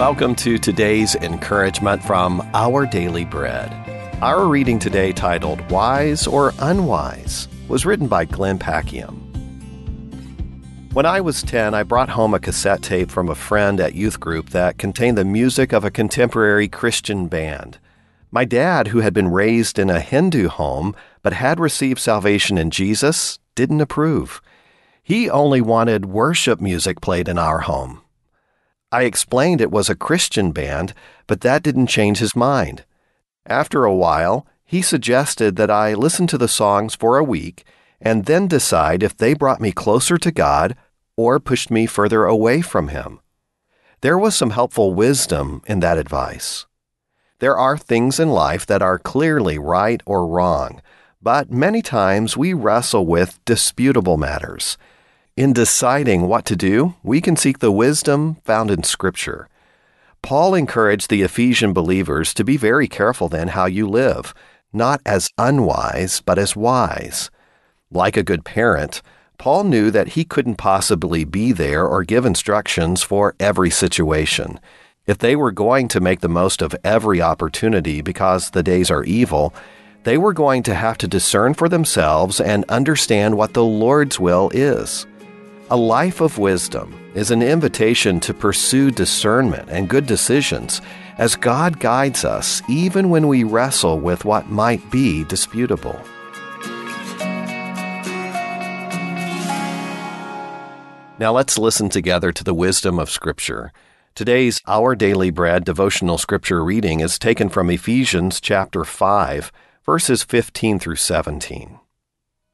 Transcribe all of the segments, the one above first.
Welcome to today's encouragement from Our Daily Bread. Our reading today, titled Wise or Unwise, was written by Glenn Packiam. When I was 10, I brought home a cassette tape from a friend at youth group that contained the music of a contemporary Christian band. My dad, who had been raised in a Hindu home but had received salvation in Jesus, didn't approve. He only wanted worship music played in our home. I explained it was a Christian band, but that didn't change his mind. After a while, he suggested that I listen to the songs for a week and then decide if they brought me closer to God or pushed me further away from Him. There was some helpful wisdom in that advice. There are things in life that are clearly right or wrong, but many times we wrestle with disputable matters. In deciding what to do, we can seek the wisdom found in Scripture. Paul encouraged the Ephesian believers to be very careful then how you live, not as unwise, but as wise. Like a good parent, Paul knew that he couldn't possibly be there or give instructions for every situation. If they were going to make the most of every opportunity because the days are evil, they were going to have to discern for themselves and understand what the Lord's will is. A life of wisdom is an invitation to pursue discernment and good decisions as God guides us even when we wrestle with what might be disputable. Now let's listen together to the wisdom of Scripture. Today's Our Daily Bread devotional scripture reading is taken from Ephesians chapter 5, verses 15 through 17.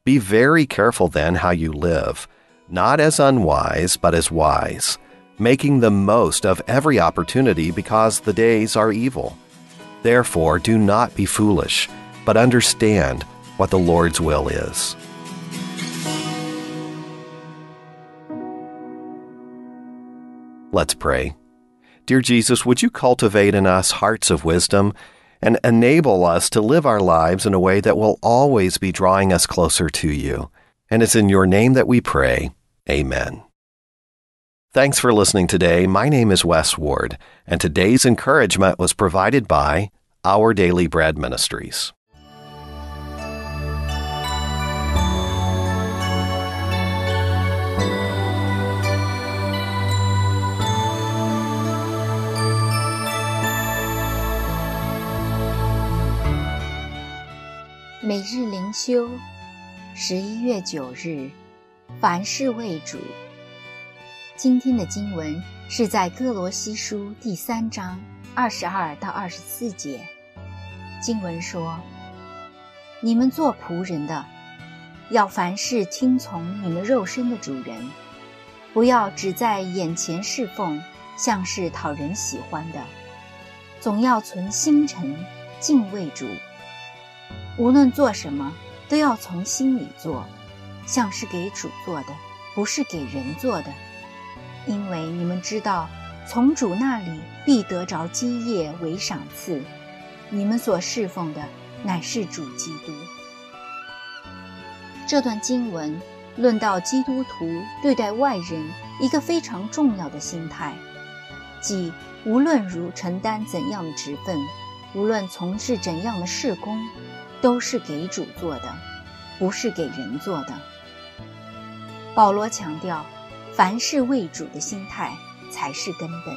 Be very careful then how you live not as unwise, but as wise, making the most of every opportunity because the days are evil. Therefore, do not be foolish, but understand what the Lord's will is. Let's pray. Dear Jesus, would you cultivate in us hearts of wisdom and enable us to live our lives in a way that will always be drawing us closer to you? And it's in your name that we pray. Amen. Thanks for listening today. My name is Wes Ward, and today's encouragement was provided by Our Daily Bread Ministries. 每日灵修， 十一月九日。凡事为主。今天的经文是在哥罗西书第三章二十二到二十四节。经文说：“你们做仆人的，要凡事听从你们肉身的主人，不要只在眼前侍奉，像是讨人喜欢的，总要存心诚，敬畏主。无论做什么，都要从心里做。”像是给主做的，不是给人做的，因为你们知道，从主那里必得着基业为赏赐。你们所侍奉的乃是主基督。这段经文论到基督徒对待外人一个非常重要的心态，即无论如承担怎样的职分，无论从事怎样的事工，都是给主做的，不是给人做的。保罗强调，凡事为主的心态才是根本。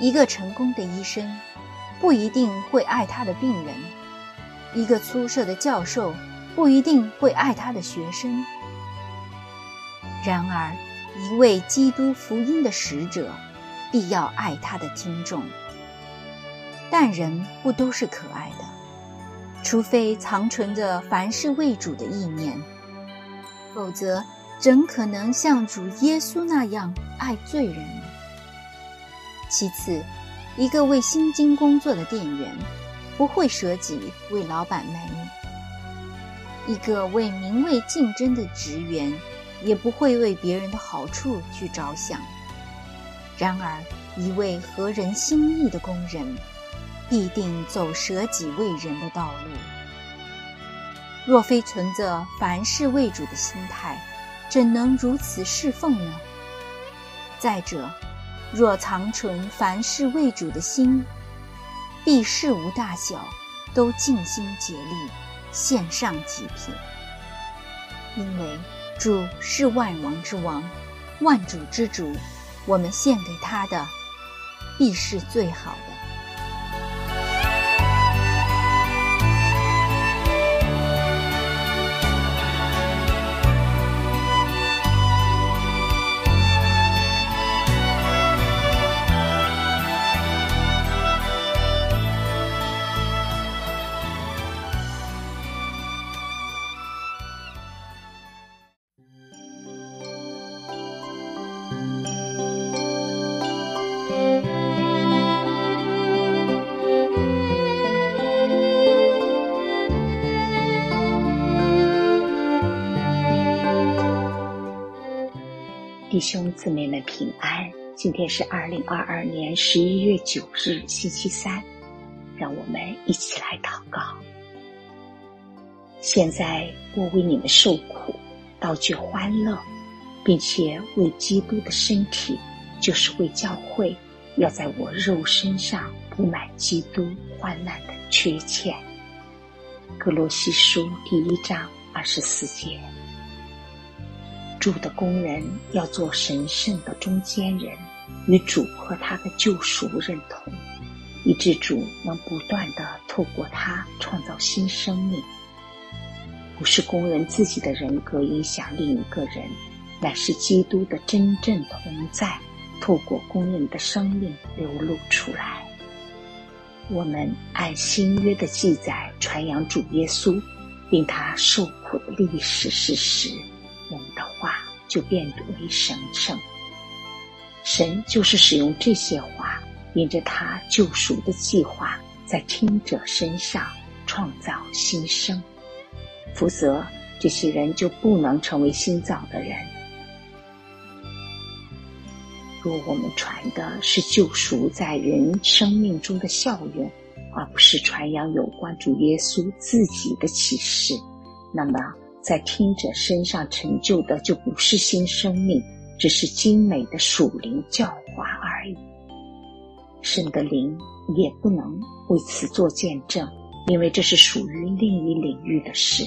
一个成功的医生不一定会爱他的病人，一个出色的教授不一定会爱他的学生。然而，一位基督福音的使者必要爱他的听众。但人不都是可爱的，除非藏存着凡事为主的意念。否则，怎可能像主耶稣那样爱罪人？其次，一个为薪金工作的店员，不会舍己为老板卖命；一个为名位竞争的职员，也不会为别人的好处去着想。然而，一位合人心意的工人，必定走舍己为人的道路。若非存着凡事为主的心态，怎能如此侍奉呢？再者，若藏存凡事为主的心，必事无大小，都尽心竭力献上极品。因为主是万王之王，万主之主，我们献给他的，必是最好的。弟兄姊妹们平安！今天是二零二二年十一月九日，星期三。让我们一起来祷告。现在我为你们受苦，倒觉欢乐，并且为基督的身体，就是为教会，要在我肉身上补满基督患难的缺欠。格罗西书第一章二十四节。主的工人要做神圣的中间人，与主和他的救赎认同，以致主能不断的透过他创造新生命。不是工人自己的人格影响另一个人，乃是基督的真正同在，透过工人的生命流露出来。我们按新约的记载传扬主耶稣，并他受苦的历史事实。就变为神圣。神就是使用这些话，引着他救赎的计划，在听者身上创造新生。否则，这些人就不能成为新造的人。若我们传的是救赎在人生命中的效用，而不是传扬有关主耶稣自己的启示，那么。在听者身上成就的就不是新生命，只是精美的属灵教化而已。圣的灵也不能为此做见证，因为这是属于另一领域的事。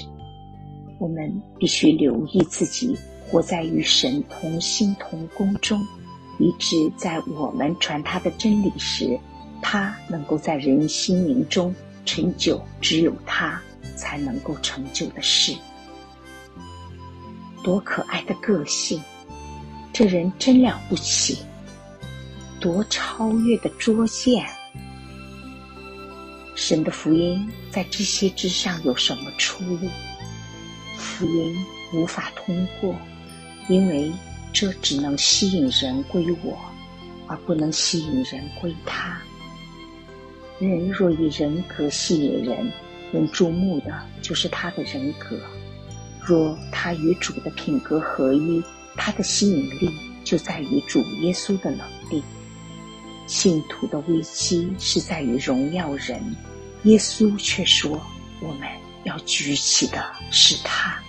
我们必须留意自己活在与神同心同工中，以致在我们传他的真理时，他能够在人心灵中成就只有他才能够成就的事。多可爱的个性，这人真了不起！多超越的拙见，神的福音在这些之上有什么出路？福音无法通过，因为这只能吸引人归我，而不能吸引人归他。人若以人格吸引人，人注目的就是他的人格。若他与主的品格合一，他的吸引力就在于主耶稣的能力。信徒的危机是在于荣耀人，耶稣却说我们要举起的是他。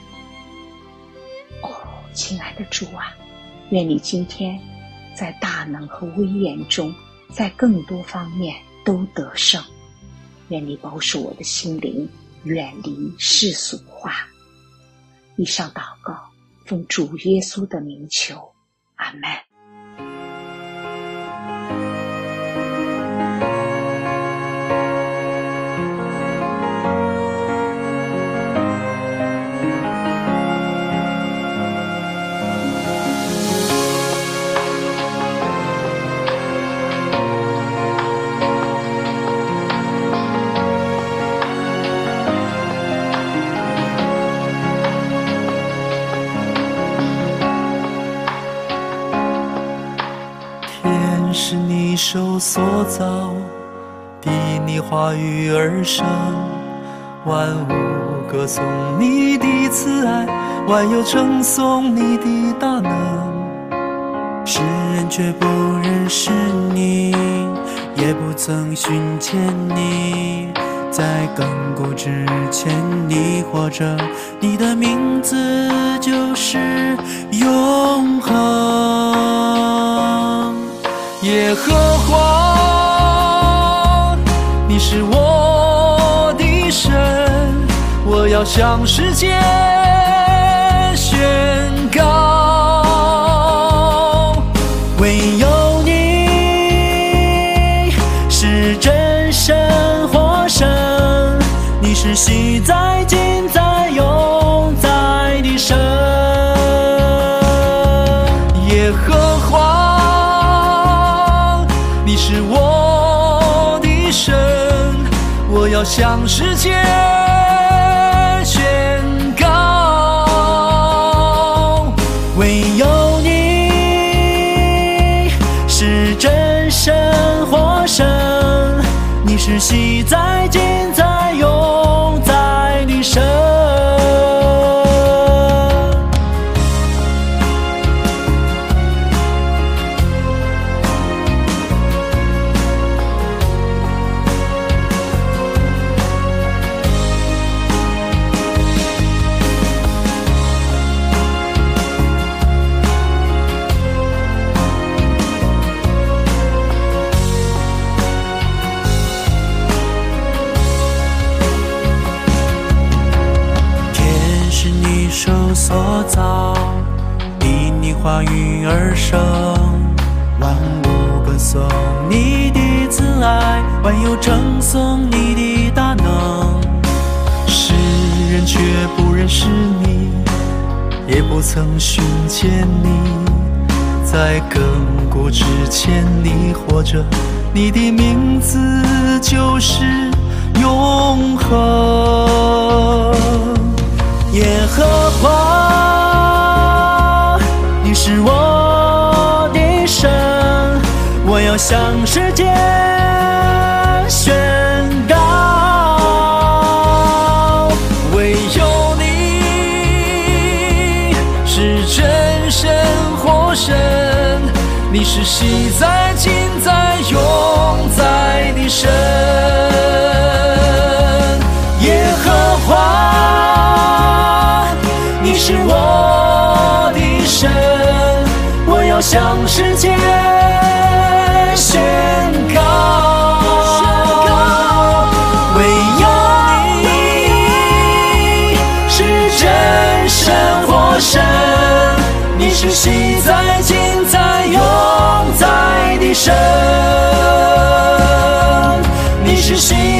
哦，亲爱的主啊，愿你今天在大能和威严中，在更多方面都得胜。愿你保守我的心灵，远离世俗化。以上祷告，奉主耶稣的名求，阿门。是你手所造，比你话语而生，万物歌颂你的慈爱，万有称颂你的大能。世人却不认识你，也不曾寻见你，在亘古之前你活着，你的名字就是永恒。耶和华，你是我的神，我要向世界宣告，唯有你是真神活神，你是昔在今在要向世界宣告，唯有你是真神活神，你是喜在今。爱，万有称颂你的大能。世人却不认识你，也不曾寻见你，在亘古之前你活着，你的名字就是永恒。耶和华，你是我的神，我要向世界宣告，唯有你是真神活神，你是喜在今在永在的神。耶和华，你是我的神，我要向世界心在近在永在的神，你是心。